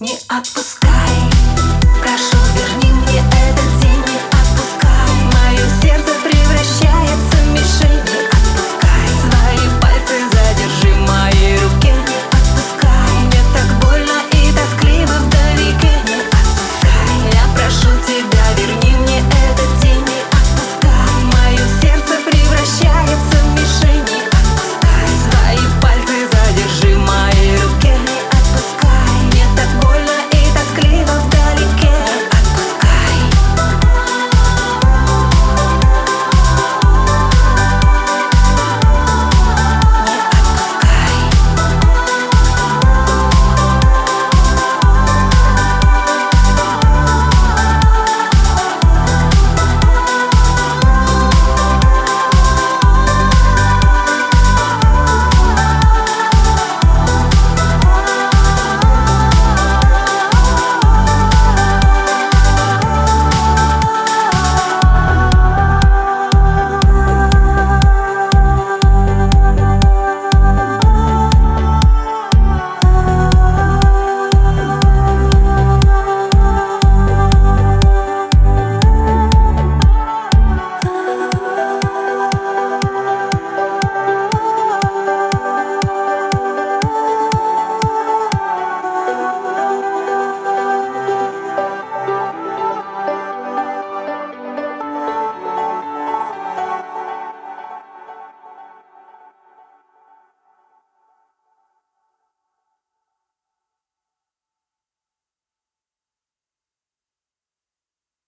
Не отпускай.